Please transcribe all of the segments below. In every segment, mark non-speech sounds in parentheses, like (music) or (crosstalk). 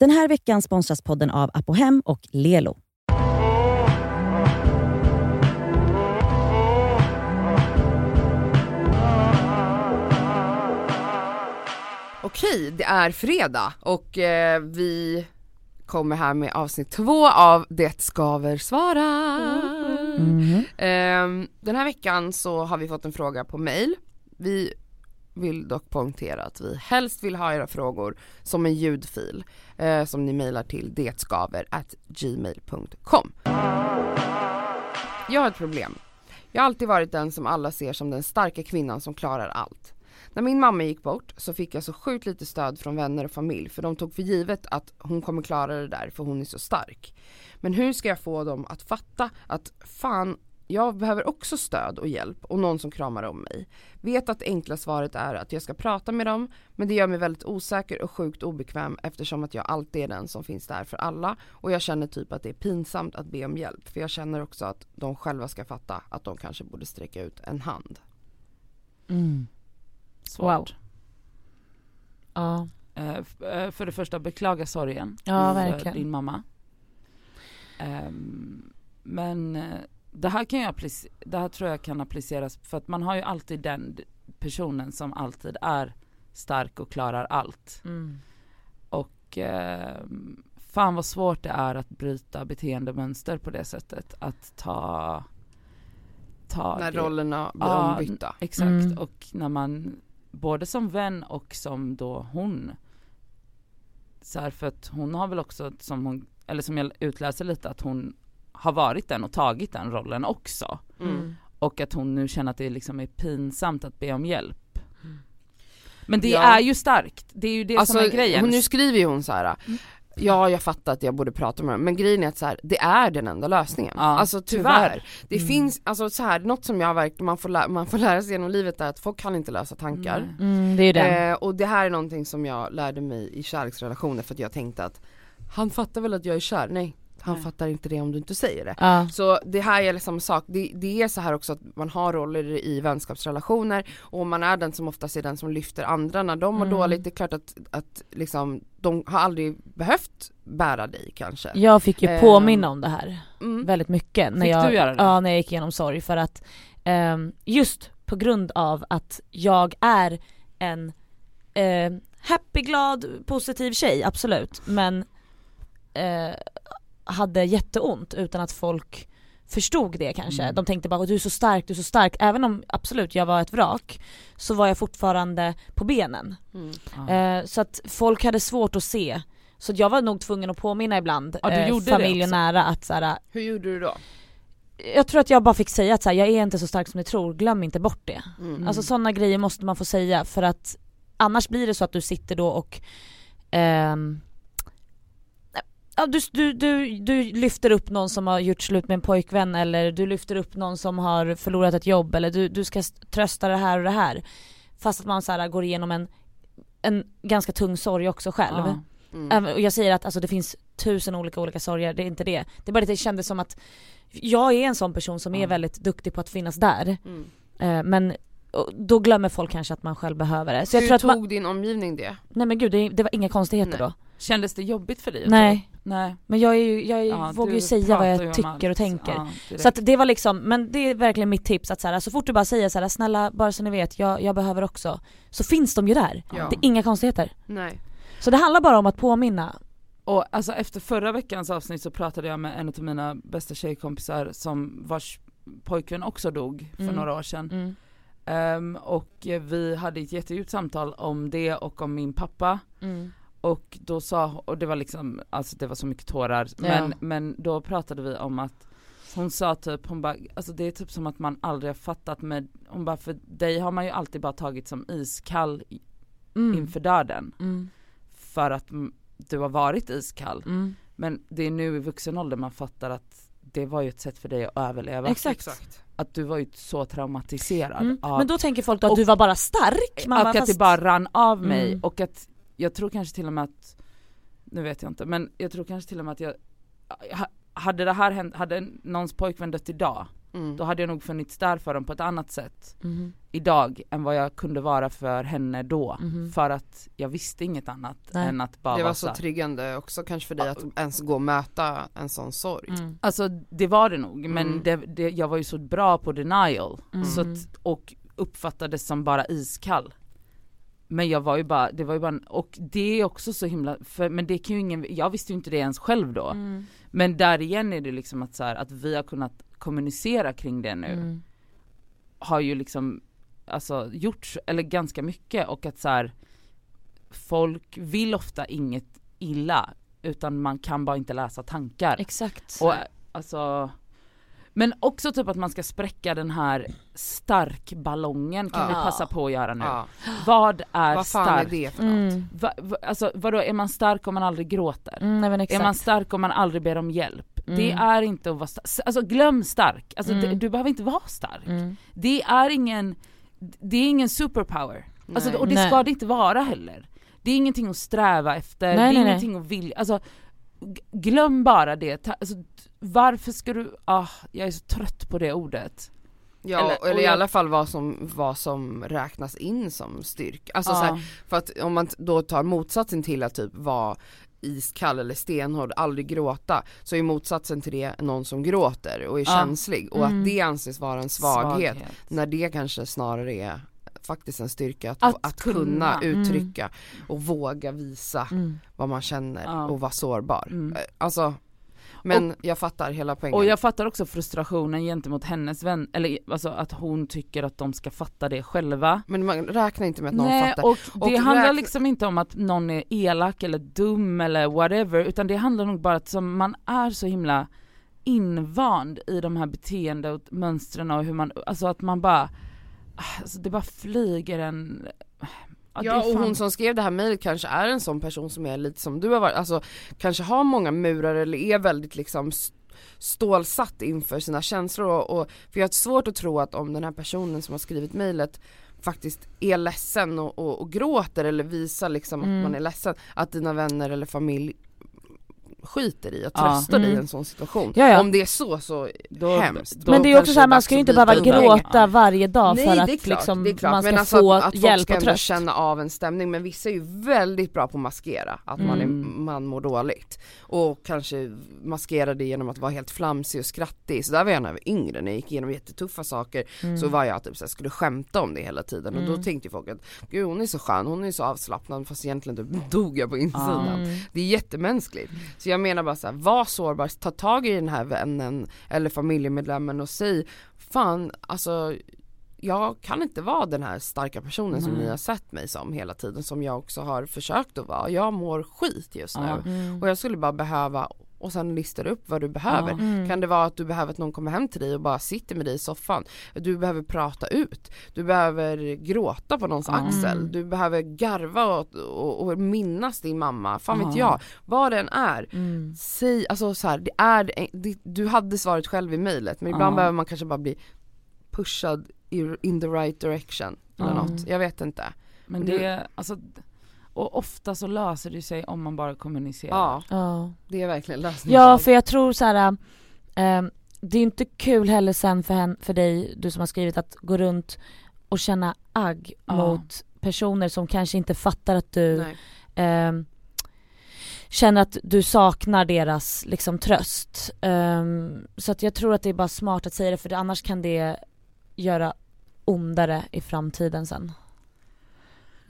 Den här veckan sponsras podden av Apohem och Lelo. Okej, det är fredag och eh, vi kommer här med avsnitt två av Det skaver svarar. Mhm. Ehm, den här veckan så har vi fått en fråga på mail. Vi vill dock poängtera att vi helst vill ha era frågor som en ljudfil eh, som ni mejlar till detskaver@gmail.com. Jag har ett problem. Jag har alltid varit den som alla ser som den starka kvinnan som klarar allt. När min mamma gick bort så fick jag så sjukt lite stöd från vänner och familj för de tog för givet att hon kommer klara det där för hon är så stark. Men hur ska jag få dem att fatta att fan, jag behöver också stöd och hjälp och någon som kramar om mig. Vet att det enkla svaret är att jag ska prata med dem men det gör mig väldigt osäker och sjukt obekväm eftersom att jag alltid är den som finns där för alla och jag känner typ att det är pinsamt att be om hjälp för jag känner också att de själva ska fatta att de kanske borde sträcka ut en hand. Mm. Svårt. Wow. Ja. Eh, eh, för det första, beklaga sorgen Ja, för verkligen. din mamma. Ehm, men eh, det här kan ju applic- det här tror jag kan appliceras för att man har ju alltid den personen som alltid är stark och klarar allt. Mm. Och eh, fan vad svårt det är att bryta beteendemönster på det sättet. Att ta, ta När det- rollerna blir Ja, ombytta. Exakt, Mm. och när man både som vän och som då hon så här för att hon har väl också som hon, eller som jag utläser lite att hon har varit den och tagit den rollen också Mm. och att hon nu känner att det liksom är pinsamt att be om hjälp. Men det Ja. är ju starkt, det är ju det Alltså, som är grejen. hon, nu skriver ju hon så här. Ja jag fattar att jag borde prata med dem men grejen är att så här, det är den enda lösningen. Ja, alltså tyvärr. tyvärr. Det Mm. finns, alltså så här, något som jag verkligen, man får, man får (laughs) lära sig genom livet är att folk kan inte lösa tankar. Mm, det är den. Eh, och det här är någonting som jag lärde mig i kärleksrelationer för att jag tänkte att han fattar väl att jag är kär? Nej, han Nej. fattar inte det om du inte säger det. Ja. Så det här är samma sak, det, det är så här också att man har roller i vänskapsrelationer och man är den som oftast är den som lyfter andra när de mår Mm. dåligt, det är klart att, att liksom, de har aldrig behövt bära dig kanske. Jag fick ju Ehm, påminna om det här Mm. väldigt mycket när Fick jag, du göra det? Ja, när jag gick igenom sorg för att ehm, just på grund av att jag är en eh, happy, glad, positiv tjej, absolut, men eh, hade jätteont utan att folk förstod det kanske. Mm. De tänkte bara du är så stark, du är så stark. Även om absolut jag var ett vrak så var jag fortfarande på benen. Mm. Ja. Eh, så att folk hade svårt att se. Så jag var nog tvungen att påminna ibland Ja, du eh, familj och nära att såhär, Hur gjorde du då? jag tror att jag bara fick säga att så här, jag är inte så stark som ni tror, glöm inte bort det. Mm. Alltså sådana grejer måste man få säga för att annars blir det så att du sitter då och ehm, Ja, du, du, du, du lyfter upp någon som har gjort slut med en pojkvän eller du lyfter upp någon som har förlorat ett jobb eller du, du ska trösta det här och det här. Fast att man så här går igenom en, en ganska tung sorg också själv. Ja. Mm. Och jag säger att alltså, det finns tusen olika olika sorger, det är inte det. Det är bara att det kändes som att jag är en sån person som är Ja. väldigt duktig på att finnas där. Mm. Eh, men då glömmer folk kanske att man själv behöver det. Så jag Hur tror att tog man, din omgivning det? nej men gud det, det var inga konstigheter Nej. då. Kändes det jobbigt för dig? Nej, Nej. men jag, är ju, jag är, Ja, vågar ju säga vad jag tycker allt. och tänker. Ja, så att det var liksom, men det är verkligen mitt tips att så, här, så fort du bara säger så här, snälla bara så ni vet, jag, jag behöver också. Så finns de ju där. Ja. Det är inga konstigheter. Nej. Så det handlar bara om att påminna. Och alltså efter förra veckans avsnitt så pratade jag med en av mina bästa tjejkompisar som vars pojkvän också dog för Mm. några år sedan. Mm. Ehm, och vi hade ett jättedjupt samtal om det och om min pappa. Mm. Och då sa, och det var liksom, alltså det var så mycket tårar, men, men då pratade vi om att hon sa typ, hon bara, alltså det är typ som att man aldrig har fattat med, hon bara för dig har man ju alltid bara tagit som iskall Mm. inför döden. Mm. För att du har varit iskall. Mm. Men det är nu i vuxen ålder man fattar att det var ju ett sätt för dig att överleva. Exakt. Att du var ju så traumatiserad Mm. av Men då tänker folk då att Och- du var bara stark. Man och bara, att fast- det bara rann av mig Mm. och att jag tror kanske till och med att, nu vet jag inte, men jag tror kanske till och med att jag, ha- hade det här hänt, hade någons pojkvän dött idag Mm. då hade jag nog funnits där för dem på ett annat sätt Mhm. idag än vad jag kunde vara för henne då. Mhm. För att jag visste inget annat Nej. än att bara Det vara var så så tryggande också kanske för dig att ens gå och möta en sån sorg. Mm. Alltså det var det nog, men Mm. det, det, jag var ju så bra på denial. Mm. Så att, och uppfattades som bara iskall. Men jag var ju bara, det var ju bara, en- och det är också så himla, för, men det kan ju ingen, jag visste ju inte det ens själv då. Mm. Men där igen är det liksom att så här, att vi har kunnat kommunicera kring det nu Mm. har ju liksom alltså gjort, eller ganska mycket och att så här, folk vill ofta inget illa utan man kan bara inte läsa tankar. Exakt. Och alltså men också typ att man ska spräcka den här starkballongen kan Ja. vi passa på att göra nu. Ja. Vad är Vad fan stark? är det för något? Mm. Va, va, alltså vadå, är man stark om man aldrig gråter? Mm, nej. Är man stark om man aldrig ber om hjälp? Mm. Det är inte att vara stark, alltså glöm stark, alltså Mm. det, du behöver inte vara stark. Mm. Det är ingen, det är ingen superpower. Alltså, och det Nej. ska det inte vara heller. Det är ingenting att sträva efter, Nej, det är nej, nej. ingenting att vilja, alltså glöm bara det. Ta, alltså, varför ska du, ah, jag är så trött på det ordet. Ja, Eller- eller, i jag- alla fall vad som, vad som räknas in som styrka. Alltså Ja. så här, för att om man då tar motsatsen till att typ vara iskall eller stenhård, aldrig gråta, så är motsatsen till det någon som gråter och är Ja. känslig och Mm. att det anses vara en svaghet, när det kanske snarare är faktiskt en styrka att, Att att, kunna. kunna, Mm. uttrycka och våga visa Mm. vad man känner Ja. och vara sårbar. Mm. Eh, Alltså, men jag fattar hela poängen. Och jag fattar också frustrationen gentemot hennes vän, eller alltså att hon tycker att de ska fatta det själva. Men man räknar inte med att någon Nej, fattar. och det Och handlar liksom inte om att någon är elak eller dum eller whatever, utan det handlar nog bara att som man är så himla invand i de här beteende och mönstren och hur man, alltså att man bara, alltså det bara flyger en Ja, är och fan- hon som skrev det här mejlet kanske är en sån person som är lite som du har varit, alltså kanske har många murar eller är väldigt liksom st- stålsatt inför sina känslor och, och för jag har svårt att tro att om den här personen som har skrivit mejlet faktiskt är ledsen och, och, och gråter eller visar liksom Mm. att man är ledsen, att dina vänner eller familj skiter i att Ja. trösta dig i Mm. en sån situation. Ja, ja. Om det är så så Då- hemskt. då men det är också kanske så här, man ska ju att inte behöva gråta varje dag Nej för att klart, liksom, man ska men alltså få att, att folk hjälp ska och tröst. känna av en stämning men vissa är ju väldigt bra på att maskera att man, är, Mm. man mår dåligt och kanske maskera det genom att vara helt flamsig och skrattig så där var jag när jag var yngre när jag gick igenom jättetuffa saker Mm. så var jag typ såhär, skulle skämta om det hela tiden och Mm. då tänkte ju folk att gud hon är så skön, hon är så avslappnad fast egentligen typ dog jag på insidan. Mm. Det är jättemänskligt. Så jag menar bara såhär, var sårbar, ta tag i den här vännen eller familjemedlemmen och säg Fan alltså jag kan inte vara den här starka personen som Nej. ni har sett mig som hela tiden som jag också har försökt att vara. Jag mår skit just nu. Mm. och jag skulle bara behöva och sen listar upp vad du behöver. Ja. Mm. Kan det vara att du behöver att någon kommer hem till dig och bara sitter med dig i soffan? Du behöver prata ut, du behöver gråta på någons Ja. axel, Mm. du behöver garva och, och, och minnas din mamma, fan vet Ja. jag, vad den är. Mm. Säg, alltså så här, det är, det, du hade svaret själv i mejlet men ibland behöver man kanske bara bli pushad in the right direction eller Ja. något, jag vet inte. Men det, alltså, och ofta så löser det sig om man bara kommunicerar. Ja, Ja. det är verkligen lösningen. Ja för jag tror så här. ehm, det är inte kul heller sen för, hen, för dig, du som har skrivit, att gå runt och känna agg Ja. mot personer som kanske inte fattar att du ehm, känner att du saknar deras liksom tröst. Ehm, så att jag tror att det är bara smart att säga det för det, annars kan det göra ondare i framtiden sen.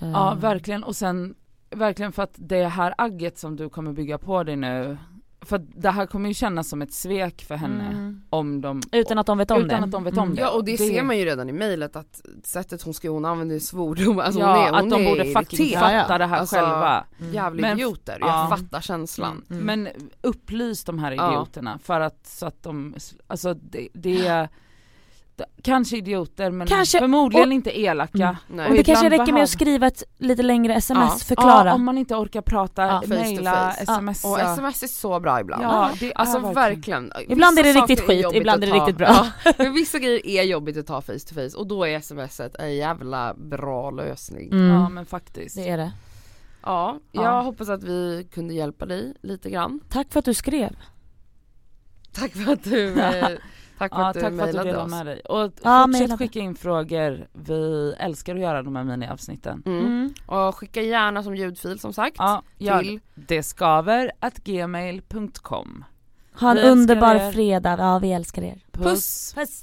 Ja Ehm, verkligen och sen verkligen för att det här agget som du kommer bygga på dig nu, för det här kommer ju kännas som ett svek för henne Mm. om de Utan att de vet om Utan det. att de vet om det. Ja och det, Det- ser man ju redan i mejlet att sättet hon skriver, hon använder svordom, alltså ja, hon är, hon att de är borde fucking fatta Ja, ja. det här Alltså, själva. Mm. Jävla idioter, ja. jag fattar känslan. Mm. Men upplys de här Ja. idioterna för att så att de, alltså det, det är det- Kanske idioter men Kanske- förmodligen och- inte elaka. Mm. Nej. Och det kanske räcker med att skriva ett lite längre sms, Ja. förklara. Ja, om man inte orkar prata, Ja. Mejla, smsa. Och sms är så bra ibland. Ja, det Alltså verkligen. verkligen. Ibland är det riktigt skit, ibland är det riktigt bra. Ja, (laughs) men vissa grejer är jobbigt att ta face to face och då är smset en jävla bra lösning. Mm. Ja men faktiskt. Det är det. Ja, jag Ja. hoppas att vi kunde hjälpa dig lite grann. Tack för att du skrev. Tack för att du eh, (laughs) Tack för Ja, att du tack för att du mejlade oss. med dig. Och Ja, fortsätt skicka in frågor, vi älskar att göra de här miniavsnitten. Mm. Mm. Och skicka gärna som ljudfil som sagt. Ja, till det skaver at gmail.com Ha en underbar er. fredag, ja vi älskar er. Puss! Puss! Puss.